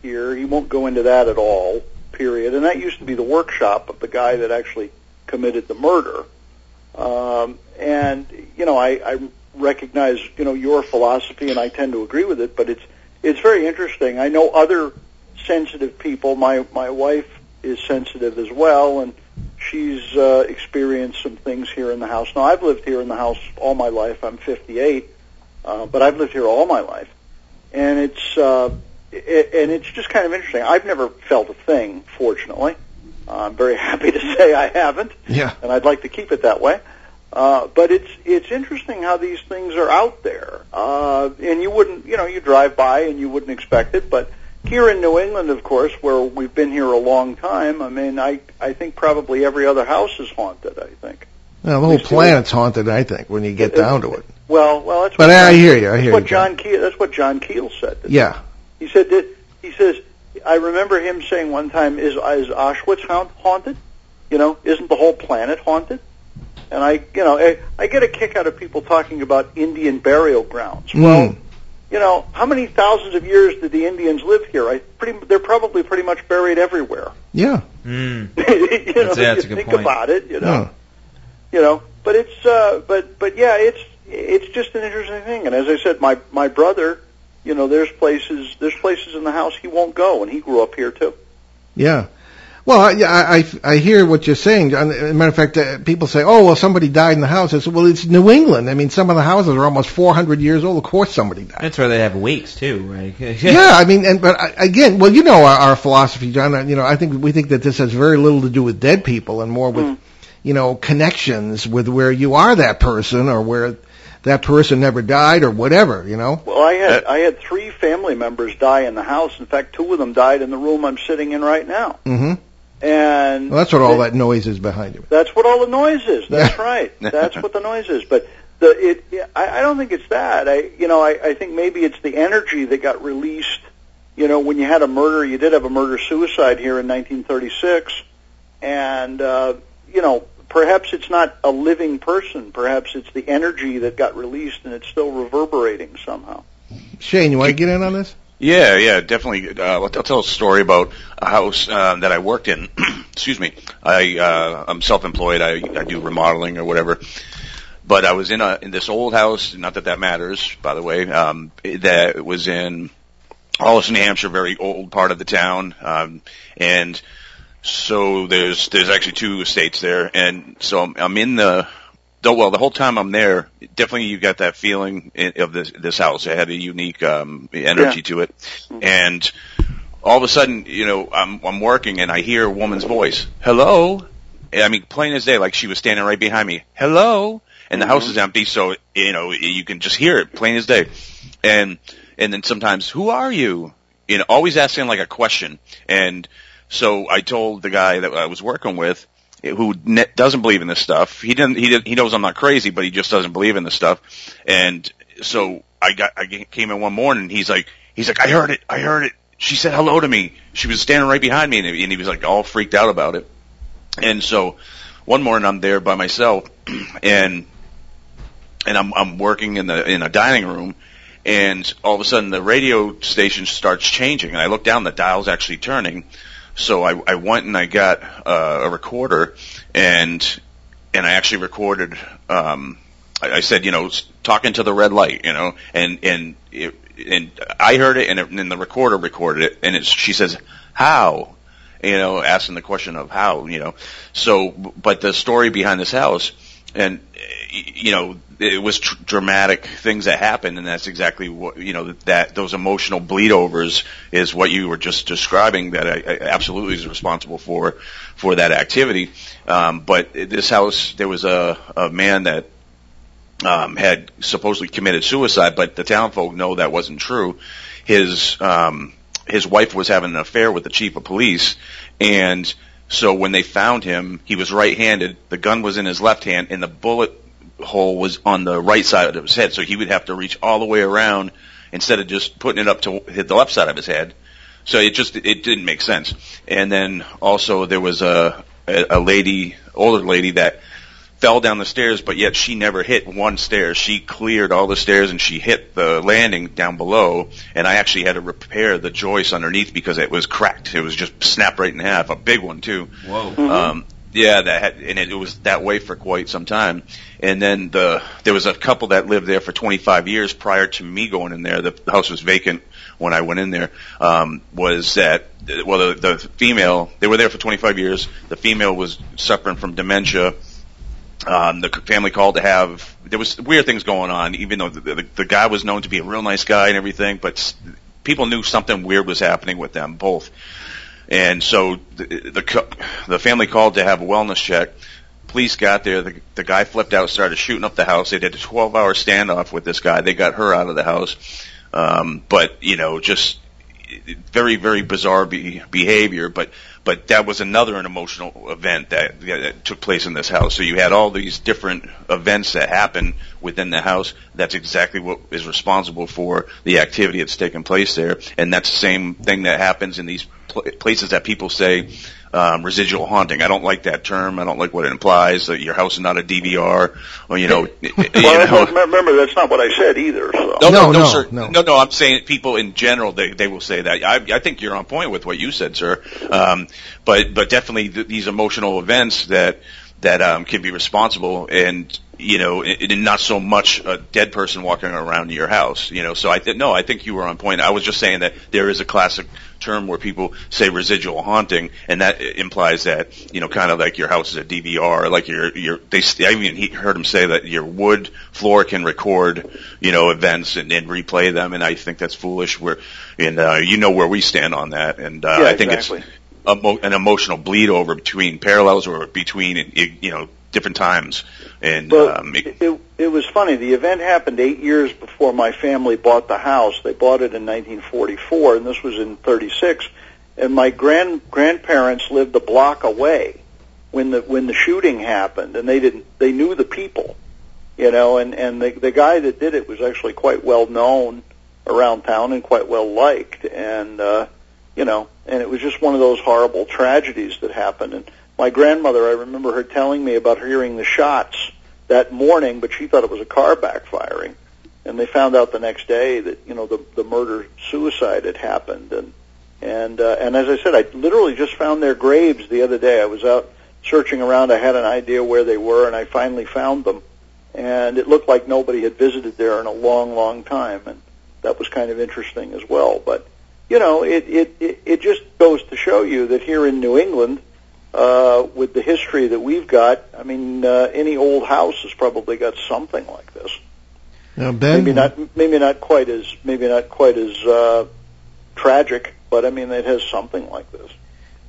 here he won't go into that at all. Period. And that used to be the workshop of the guy that actually committed the murder. Um, and you know, I, I recognize you know your philosophy, and I tend to agree with it. But it's it's very interesting. I know other sensitive people. My my wife is sensitive as well, and she's uh, experienced some things here in the house. Now I've lived here in the house all my life. I'm 58, uh, but I've lived here all my life, and it's uh, it, and it's just kind of interesting. I've never felt a thing, fortunately. I'm very happy to say I haven't Yeah. and I'd like to keep it that way. Uh, but it's it's interesting how these things are out there, uh, and you wouldn't, you know, you drive by and you wouldn't expect it. But here in New England, of course, where we've been here a long time, I mean, I I think probably every other house is haunted. I think. Well, the whole planet's haunted, I think, when you get down to it. Well, well, that's. But what I John- hear you, I hear what you, John. John Keel. That's what John Keel said. Yeah. He said that he says I remember him saying one time is is Auschwitz haunt, haunted? You know, isn't the whole planet haunted? And I, you know, I, I get a kick out of people talking about Indian burial grounds. Well, Mm. you know, how many thousands of years did the Indians live here? I pretty they're probably pretty much buried everywhere. Yeah. Mm. you know, That's- that's if a you good think point. about it, you know Yeah. you know but it's uh but but yeah it's it's just an interesting thing and as i said my my brother you know there's places there's places in the house he won't go and he grew up here too Yeah. Well, I, I, I- I hear what you're saying. John. As a matter of fact, uh, people say, oh, well, somebody died in the house. I said, well, it's New England. I mean, some of the houses are almost 400 years old. Of course somebody died. That's where they have wakes too, right? yeah, I mean, and but again, well, you know our, our philosophy, John. uh, You know, I think we think that this has very little to do with dead people and more with, Mm. you know, connections with where you are that person or where that person never died or whatever. You know. well i had i had three family members die in the house in fact two of them died in the room i'm sitting in right now hmm and Well, that's what all that noise is behind you. That's what all the noise is. That's right. That's what the noise is. But the it, I, I don't think it's that. I, you know, I, I think maybe it's the energy that got released. You know, when you had a murder, you did have a murder suicide here in 1936, and uh, you know, perhaps it's not a living person. Perhaps it's the energy that got released, and it's still reverberating somehow. Shane, you want to get in on this? Yeah, yeah, definitely. Uh, I'll, I'll tell a story about a house uh, that I worked in. Excuse me. I uh, I'm self-employed. I I do remodeling or whatever. But I was in a in this old house. Not that that matters, by the way. Um, that was in Hollis, New Hampshire, very old part of the town. Um, and so there's there's actually two estates there, and so I'm, I'm in the well the whole time I'm there, definitely you got that feeling of this this house. It had a unique um energy Yeah. to it, and all of a sudden, you know, I'm I'm working and I hear a woman's voice, "Hello," I mean, plain as day, like she was standing right behind me, "Hello," and the house is empty, so you know you can just hear it, plain as day, and and then sometimes, "Who are you?" You know, always asking like a question, and so I told the guy that I was working with, who ne- doesn't believe in this stuff. He didn't. He didn't, he knows I'm not crazy, but he just doesn't believe in this stuff. And so I got. I came in one morning. He's like. He's like. I heard it. I heard it. She said hello to me. She was standing right behind me, and he was like all freaked out about it. And so one morning I'm there by myself, and and I'm I'm working in the in a dining room, and all of a sudden the radio station starts changing, and I look down, the dial's actually turning. So I, I went and I got uh, a recorder, and and I actually recorded. Um, I, I said, you know, talking to the red light, you know, and and it, and I heard it, and, it, and then the recorder recorded it, and it's she says how, you know, asking the question of how, you know. So, but the story behind this house, and you know, it was tr- dramatic things that happened, and that's exactly what you know that those emotional bleed overs is what you were just describing. That I, I absolutely is responsible for for that activity. Um, but this house, there was a, a man that um, had supposedly committed suicide, but the town folk know that wasn't true. His um, his wife was having an affair with the chief of police, and so when they found him, he was right-handed. The gun was in his left hand, and the bullet hole was on the right side of his head. So he would have to reach all the way around instead of just putting it up to hit the left side of his head. So it just it didn't make sense. And then also there was a a, a lady, older lady that fell down the stairs, but yet she never hit one stair. She cleared all the stairs and she hit the landing down below. And I actually had to repair the joist underneath because it was cracked. It was just snapped right in half. A big one too. Whoa. Um, yeah, that had, and it, it was that way for quite some time. And then the there was a couple that lived there for 25 years prior to me going in there. The house was vacant when I went in there. Um, was that well the, the female they were there for 25 years. The female was suffering from dementia. Um, the family called to have there was weird things going on, even though the, the, the guy was known to be a real nice guy and everything, but people knew something weird was happening with them both. And so the the, the family called to have a wellness check. Police got there. The, the guy flipped out, started shooting up the house. They did a 12 hour standoff with this guy. They got her out of the house. Um, but you know, just very very bizarre be- behavior. But but that was another an emotional event that, that took place in this house. So you had all these different events that happened within the house. That's exactly what is responsible for the activity that's taken place there, and that's the same thing that happens in these places that people say um, residual haunting. I don't like that term. I don't like what it implies. That your house is not a DVR, or you know, you Well, know. remember, that's not what I said either. So. No, no, No, no, no, sir. no. No, no, I'm saying people in general, they, they will say that. I, I think you're on point with what you said, sir. Um, but, but definitely th- these emotional events that, that, um, can be responsible and, you know, and, and not so much a dead person walking around your house, you know, so I th- no, I think you were on point. I was just saying that there is a classic term where people say residual haunting, and that implies that you know, kind of like your house is a DVR, like your your. They I even he- heard them say that your wood floor can record you know events and, and replay them, and I think that's foolish. Where and uh, you know where we stand on that, and uh, Yeah, I think exactly. it's emo- an emotional bleed over between parallels or between you know different times, and But um, it, it, it, it was funny. The event happened eight years before my family bought the house. They bought it in 1944, and this was in 36. And my grand grandparents lived a block away when the when the shooting happened, and they didn't. They knew the people, you know. And and the the guy that did it was actually quite well known around town and quite well liked. And uh, you know, and it was just one of those horrible tragedies that happened. And my grandmother, I remember her telling me about hearing the shots that morning, but she thought it was a car backfiring. and they found out the next day that you know the the murder suicide had happened, and and uh, and as I said, I literally just found their graves the other day. I was out searching around. I had an idea where they were, and I finally found them. And it looked like nobody had visited there in a long, long time, and that was kind of interesting as well. But you know, it it it, it just goes to show you that here in New England, uh, with the history that we've got, I mean, uh, any old house has probably got something like this. Now, Ben, Maybe not, maybe not quite as, maybe not quite as uh, tragic, but I mean, it has something like this.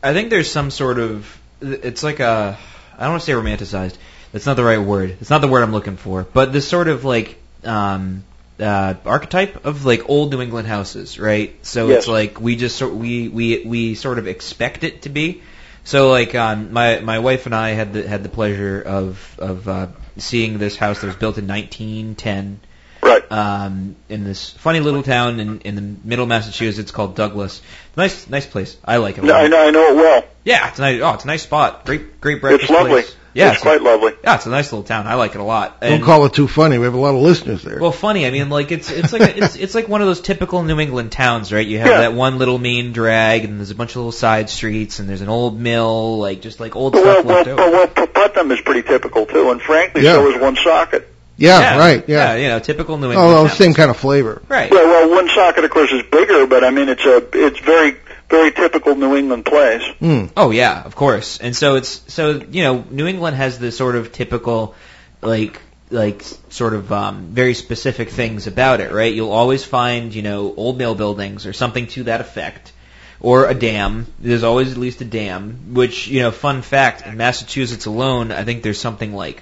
I think there's some sort of it's like a I don't want to say romanticized. That's not the right word. It's not the word I'm looking for. But this sort of like um uh archetype of like old New England houses, right? So Yes. it's like we just sort we we we sort of expect it to be. So like um my my wife and I had the had the pleasure of of uh seeing this house that was built in 1910 Right. um, in this funny little town in, in the middle of Massachusetts called Douglas. Nice, nice place. I like it. A No, lot. I know, I know it well. Yeah, it's a nice. Oh, it's a nice spot. Great, great breakfast It's lovely. place. Yeah, it's quite lovely. yeah, it's a nice little town. I like it a lot. don't call it too funny. We have a lot of listeners there. well, funny. I mean, like it's it's like a, it's it's like one of those typical New England towns, right? You have Yeah. that one little main drag, and there's a bunch of little side streets, and there's an old mill, like just like old Well, stuff well, left well, over. well, P- Putnam is pretty typical too, and frankly, Yeah. so is Woonsocket. yeah, right. Yeah. you know, typical New oh, England. Oh, same kind of flavor. Right. Well, well, Woonsocket, of course, is bigger, but I mean, it's a it's very very typical New England place. Hmm. Oh yeah, of course. And so it's so you know New England has this sort of typical like like sort of um, very specific things about it, right? You'll always find you know old mill buildings or something to that effect, or a dam. There's always at least a dam. Which you know, fun fact: in Massachusetts alone, I think there's something like.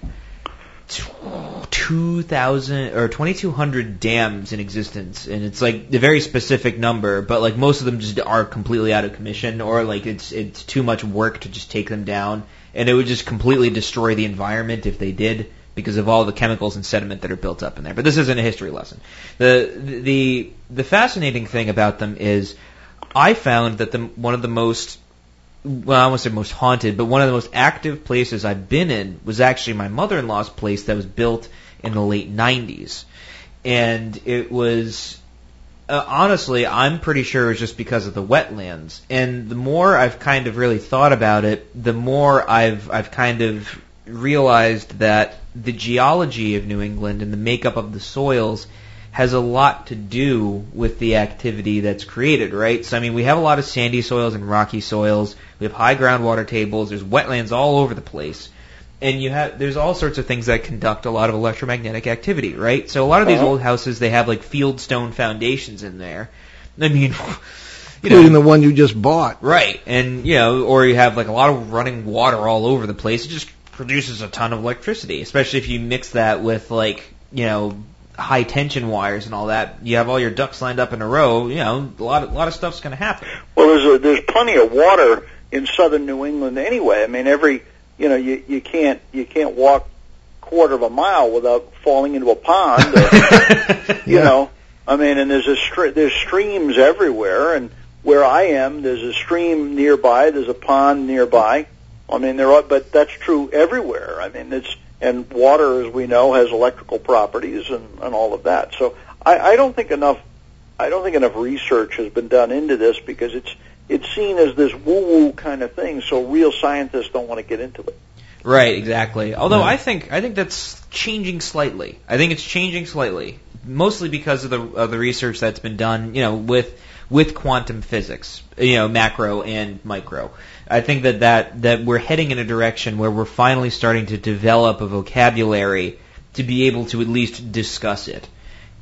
2000 or 2200 dams in existence and it's like a very specific number but like most of them just are completely out of commission or like it's it's too much work to just take them down and it would just completely destroy the environment if they did because of all the chemicals and sediment that are built up in there. But this isn't a history lesson. The the the fascinating thing about them is I found that the one of the most well, I won't say most haunted, but one of the most active places I've been in was actually my mother-in-law's place that was built in the late 90s. And it was, uh, honestly, I'm pretty sure it was just because of the wetlands. And the more I've kind of really thought about it, the more I've, I've kind of realized that the geology of New England and the makeup of the soils has a lot to do with the activity that's created, right? So I mean, we have a lot of sandy soils and rocky soils. We have high groundwater tables. There's wetlands all over the place, and you have there's all sorts of things that conduct a lot of electromagnetic activity, right? So a lot of these Uh-huh. old houses they have like field stone foundations in there. I mean, you Including know, the one you just bought. right? And you know, or you have like a lot of running water all over the place. It just produces a ton of electricity, especially if you mix that with like you know high tension wires and all that. You have all your ducks lined up in a row. You know, a lot of a lot of stuff's going to happen. Well, there's a, there's plenty of water in southern New England anyway. I mean, every you know you you can't you can't walk quarter of a mile without falling into a pond. Or, you Yeah. know, I mean, and there's a str- there's streams everywhere, and where I am, there's a stream nearby, there's a pond nearby. I mean, there are, but that's true everywhere. I mean, it's and water, as we know, has electrical properties and and all of that. So I, I don't think enough I don't think enough research has been done into this because it's it's seen as this woo-woo kind of thing. So real scientists don't want to get into it. Right, exactly. Although I think I think that's changing slightly. I think it's changing slightly, mostly because of the of the research that's been done, you know, with with quantum physics, you know, macro and micro. I think that that that we're heading in a direction where we're finally starting to develop a vocabulary to be able to at least discuss it.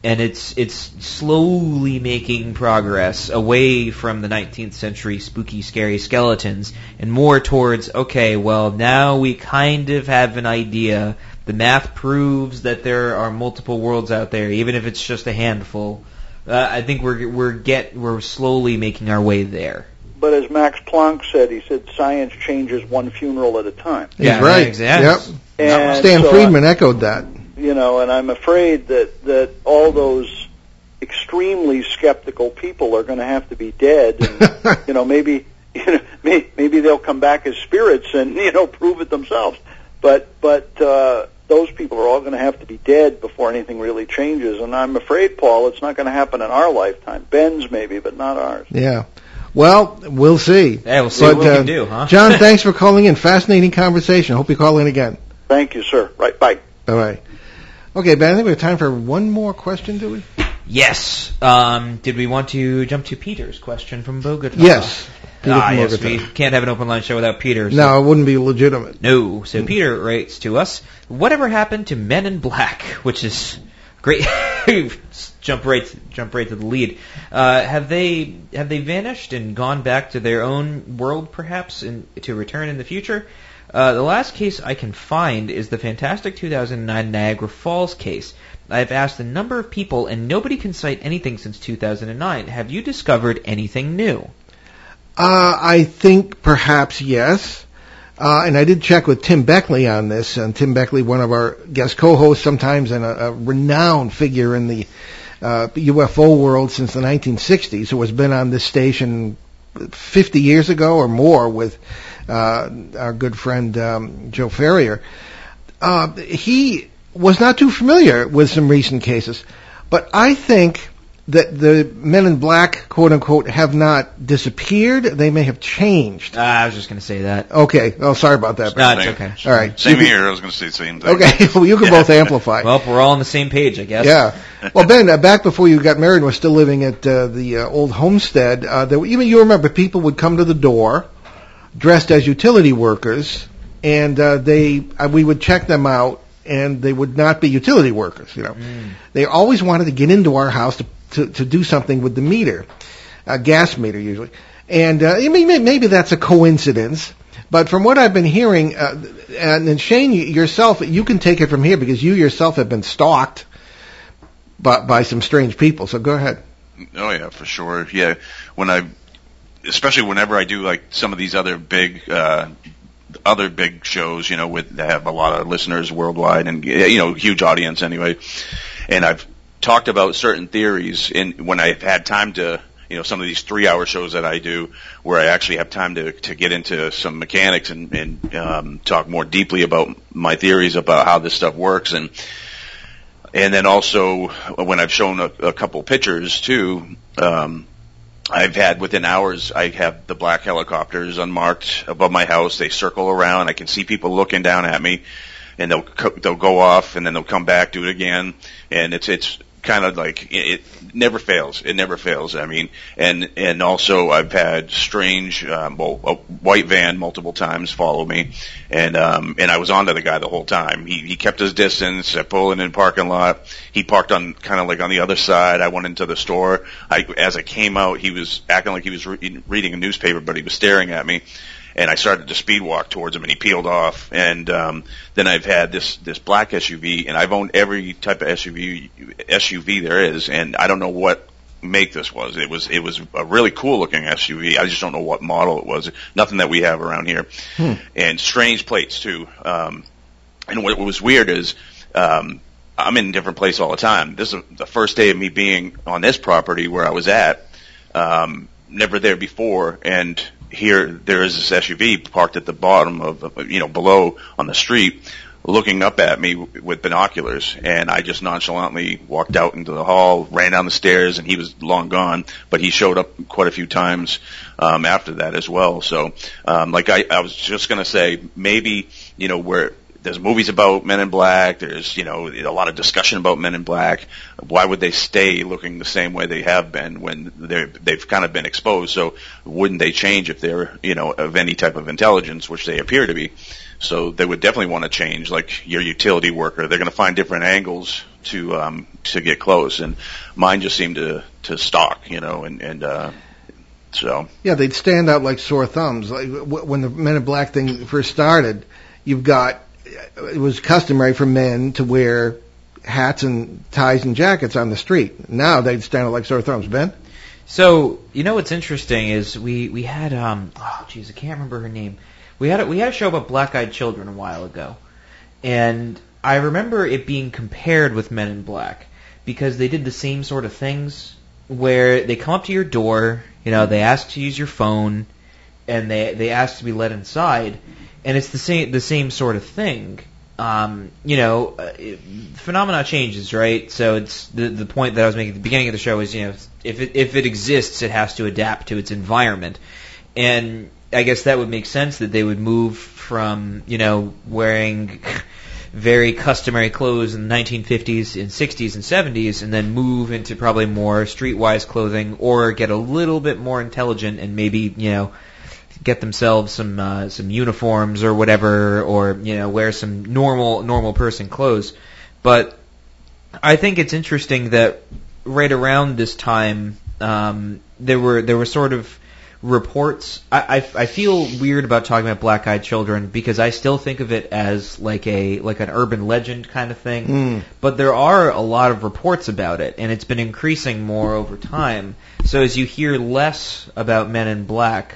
And it's it's slowly making progress away from the 19th century spooky, scary skeletons and more towards okay, well now we kind of have an idea. The math proves that there are multiple worlds out there, even if it's just a handful. Uh, I think we're we're get we're slowly making our way there. But as Max Planck said, he said science changes one funeral at a time. He's Yeah, right. exactly. Yep. And Stan so Friedman echoed that. you know, and I'm afraid that that all those extremely skeptical people are going to have to be dead, and you know, maybe you know, may, maybe they'll come back as spirits and you know prove it themselves. But but uh, those people are all going to have to be dead before anything really changes. And I'm afraid, Paul, it's not going to happen in our lifetime. Ben's maybe, but not ours. Yeah. Well, we'll see. Yeah, we'll see But, what we uh, can do, huh? John, thanks for calling in. Fascinating conversation. Hope you call in again. Thank you, sir. Right, bye. All right. Okay, Ben, I think we have time for one more question, do we? Yes. Um, did we want to jump to Peter's question from Bogota? Yes. Peter ah, yes. We can't have an open line show without Peter. so- No, it wouldn't be legitimate. No. So Peter writes to us, whatever happened to Men in Black, which is great. jump right, jump right to the lead. Uh, have they have they vanished and gone back to their own world, perhaps, and to return in the future? Uh, the last case I can find is the fantastic 2009 Niagara Falls case. I've asked a number of people, and nobody can cite anything since 2009. Have you discovered anything new? Uh, I think perhaps yes. Uh, and I did check with Tim Beckley on this, and Tim Beckley, one of our guest co-hosts sometimes, and a, a renowned figure in the uh, UFO world since the 1960s, who has been on this station 50 years ago or more with uh, our good friend um, Joe Ferriere. Uh, he was not too familiar with some recent cases, but I think that the men in black, quote unquote, have not disappeared. They may have changed. Uh, I was just going to say that. Okay. Oh, sorry about that. No, it's okay. All right. Same You can- here. I was going to say the same thing. Okay. Well, you can both amplify. Well, we're all on the same page, I guess. Yeah. Well, Ben, uh, back before you got married, and was still living at uh, the uh, old homestead. Uh, there, were- even you remember, people would come to the door dressed as utility workers, and uh, they uh, we would check them out, and they would not be utility workers. You know, they always wanted to get into our house to to, to do something with the meter, a gas meter usually. And uh, I mean, may- maybe that's a coincidence. But from what I've been hearing, uh, and, and Shane yourself, you can take it from here because you yourself have been stalked by, by some strange people. So go ahead. Oh yeah, for sure. Yeah, when I, especially whenever I do like some of these other big, uh, other big shows, you know, with that have a lot of listeners worldwide and you know huge audience anyway, and I've talked about certain theories in when I've had time to. You know, some of these three-hour shows that I do, where I actually have time to to get into some mechanics and, and um, talk more deeply about my theories about how this stuff works, and and then also when I've shown a, a couple pictures too, um, I've had within hours, I have the black helicopters unmarked above my house. They circle around. I can see people looking down at me, and they'll they'll go off, and then they'll come back, do it again, and it's it's kind of like it, never fails. It never fails. I mean, and and also I've had strange, um, well, a white van multiple times follow me, and um, and I was onto the guy the whole time. He he kept his distance. I pulled in in parking lot. He parked on kind of like on the other side. I went into the store. I as I came out, he was acting like he was re- reading a newspaper, but he was staring at me and I started to speed walk towards him, and he peeled off. And um, then I've had this this black SUV, and I've owned every type of SUV SUV there is, and I don't know what make this was. It was it was a really cool looking SUV. I just don't know what model it was. Nothing that we have around here, and strange plates too. Um, and what was weird is. Um, I'm in a different place all the time. This is the first day of me being on this property where I was at. Um, never there before, and here there is this SUV parked at the bottom of, you know, below on the street, looking up at me with binoculars, and I just nonchalantly walked out into the hall, ran down the stairs, and he was long gone. But he showed up quite a few times um, after that as well. So, um, like I, I was just gonna say, maybe you know where there's movies about Men in Black. There's you know a lot of discussion about Men in Black. Why would they stay looking the same way they have been when they're they've kind of been exposed? So wouldn't they change if they're you know of any type of intelligence, which they appear to be? So they would definitely want to change, like your utility worker. They're going to find different angles to um, to get close, and mine just seemed to to stalk, you know, and and uh, so Yeah, they'd stand out like sore thumbs. Like when the Men in Black thing first started, you've got it was customary for men to wear hats and ties and jackets on the street. Now they'd stand out like sore thumbs. Ben, So you know what's interesting is we we had um oh jeez I can't remember her name. We had a, we had a show about black eyed children a while ago, and I remember it being compared with Men in Black because they did the same sort of things where they come up to your door, you know, they ask to use your phone, and they they ask to be let inside, and it's the same the same sort of thing. um, you know, uh, it, phenomena changes, right? So it's the the point that I was making at the beginning of the show is, you know, if it if it exists, it has to adapt to its environment, and I guess that would make sense that they would move from, you know, wearing very customary clothes in the 1950s and 60s and 70s and then move into probably more streetwise clothing or get a little bit more intelligent and maybe, you know, get themselves some uh, some uniforms or whatever or, you know, wear some normal normal person clothes. But I think it's interesting that right around this time um, there were there were sort of reports. I, I, I feel weird about talking about black eyed children because I still think of it as like a like an urban legend kind of thing. Mm. But there are a lot of reports about it, and it's been increasing more over time. So as you hear less about Men in Black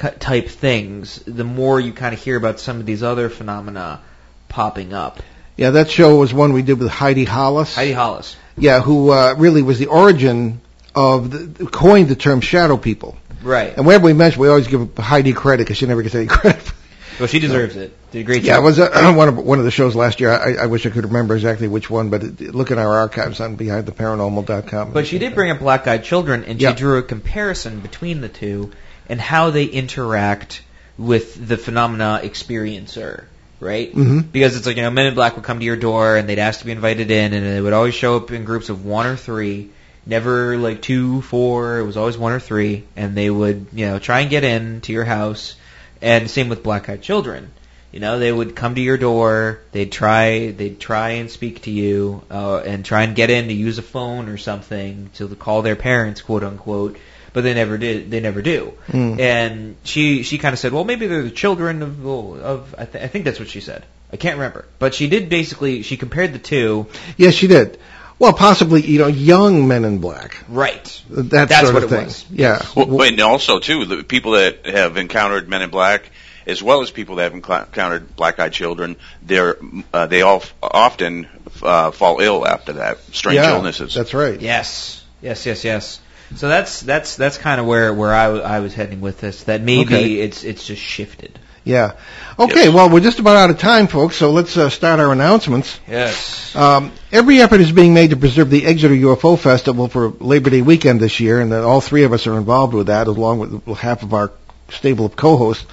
type things, the more you kind of hear about some of these other phenomena popping up. Yeah, that show was one we did with Heidi Hollis. Heidi Hollis. Yeah, who uh, really was the origin of the, coined the term shadow people. Right. And whenever we mention, we always give Heidi credit because she never gets any credit. Well, she deserves it. Did a great Yeah, job. it was uh, one of one of the shows last year. I, I wish I could remember exactly which one, but it, look in our archives on behindtheparanormal.com. But she did bring up black eyed children, and Yeah. she drew a comparison between the two and how they interact with the phenomena experiencer, right? Mhm. Because it's like, you know, Men in Black would come to your door and they'd ask to be invited in, and they would always show up in groups of one or three. Never like two, four. It was always one or three, and they would, you know, try and get in to your house. And same with black-eyed children. You know, they would come to your door. They'd try, they'd try and speak to you, uh, and try and get in to use a phone or something to call their parents, quote unquote. But they never did. They never do. Mm. And she she kind of said, well, maybe they're the children of of. I, th- I think that's what she said. I can't remember, but she did basically. She compared the two. Yes, she did. Well, possibly, you know, young men in black. Right. That That's sort what of it thing. was. Yeah. Well, and also too, the people that have encountered Men in Black, as well as people that have encountered black-eyed children, they're uh, they all f- often uh, fall ill after that. Strange yeah, illnesses. That's right. Yes, yes, yes, yes. So that's that's that's kind of where where I, w- I was heading with this. That maybe Okay. it's it's just shifted. Yeah. Okay, Yes. well, we're just about out of time, folks, so let's uh, start our announcements. Yes. Um, every effort is being made to preserve the Exeter UFO Festival for Labor Day weekend this year, and that all three of us are involved with that, along with half of our stable of co-hosts.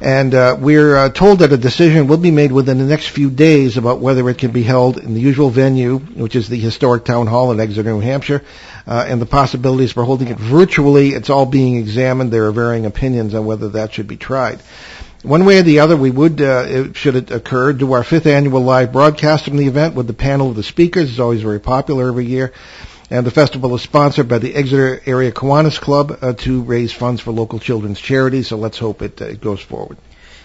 And uh, we're uh, told that a decision will be made within the next few days about whether it can be held in the usual venue, which is the historic town hall in Exeter, New Hampshire, uh, and the possibilities for holding it virtually. It's all being examined. There are varying opinions on whether that should be tried. One way or the other, we would, uh, it- should it occur, do our fifth annual live broadcast from the event with the panel of the speakers. It's always very popular every year. And the festival is sponsored by the Exeter Area Kiwanis Club uh, to raise funds for local children's charities. So let's hope it, uh, it goes forward.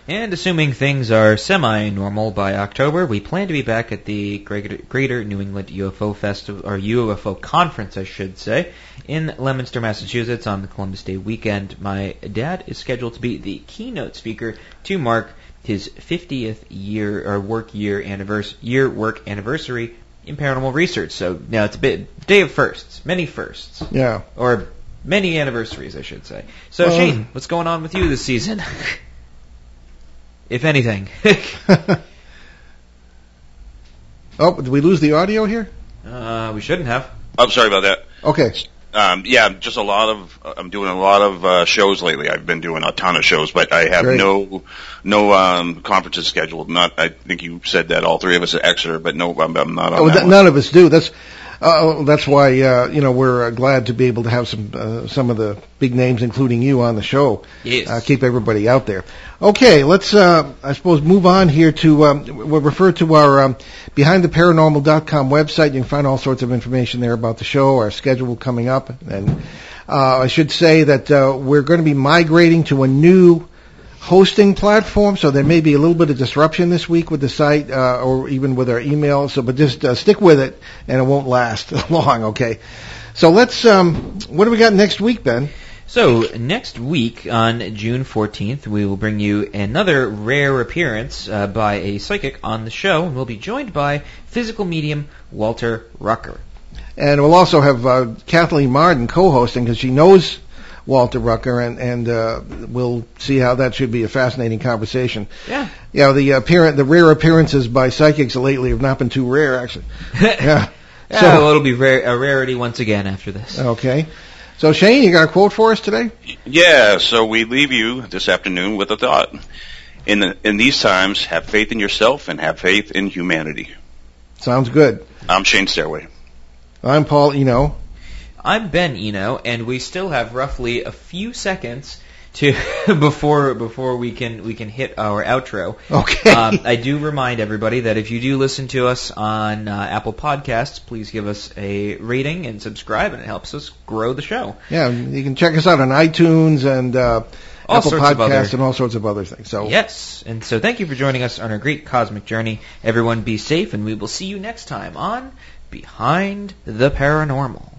And assuming things are semi-normal by October, we plan to be back at the Greater, Greater New England UFO Festival or UFO Conference, I should say, in Leominster, Massachusetts, on the Columbus Day weekend. My dad is scheduled to be the keynote speaker to mark his 50th year or work year anniversary year work anniversary in paranormal research. So now it's a bit day of firsts, many firsts, Yeah. or many anniversaries, I should say. So Well- Shane, what's going on with you this season? if anything. Oh, did we lose the audio here? uh, we shouldn't have. I'm sorry about that. Okay. Um, yeah, just a lot of. I'm doing a lot of uh, shows lately. I've been doing a ton of shows, but I have Great. no no um, conferences scheduled. Not. I think you said that all three of us at Exeter, but no, I'm, I'm not on Oh, that that, one. none of us do. That's uh, that's why uh, you know we're uh, glad to be able to have some uh, some of the big names, including you, on the show. Yes. Uh, keep everybody out there. Okay, let's uh, I suppose move on here to um, we'll refer to our um, behindtheparanormal.com website. You can find all sorts of information there about the show, our schedule coming up, and uh, I should say that uh, we're going to be migrating to a new hosting platform, so there may be a little bit of disruption this week with the site uh, or even with our email. So, but just uh, stick with it, and it won't last long. Okay. So let's. Um, what do we got next week, Ben? So next week on June 14th, we will bring you another rare appearance uh, by a psychic on the show, and we'll be joined by physical medium Walter Rucker. And we'll also have uh, Kathleen Martin co-hosting because she knows Walter Rucker, and and uh, we'll see how that should be a fascinating conversation. Yeah. You know, the appearance, the rare appearances by psychics lately have not been too rare, actually. Yeah. Yeah, So- well, it'll be rare, a rarity once again after this. Okay. So Shane, you got a quote for us today? Yeah, so we leave you this afternoon with a thought. In the, in these times, have faith in yourself and have faith in humanity. Sounds good. I'm Shane Stairway. I'm Paul Eno. I'm Ben Eno, and we still have roughly a few seconds to before before we can we can hit our outro. Okay. Um, I do remind everybody that if you do listen to us on uh, Apple Podcasts, please give us a rating and subscribe, and it helps us grow the show. Yeah, you can check us out on iTunes and uh, All Apple Podcasts and all sorts of other things. So Yes, and so thank you for joining us on our great cosmic journey. Everyone, be safe, and we will see you next time on Behind the Paranormal.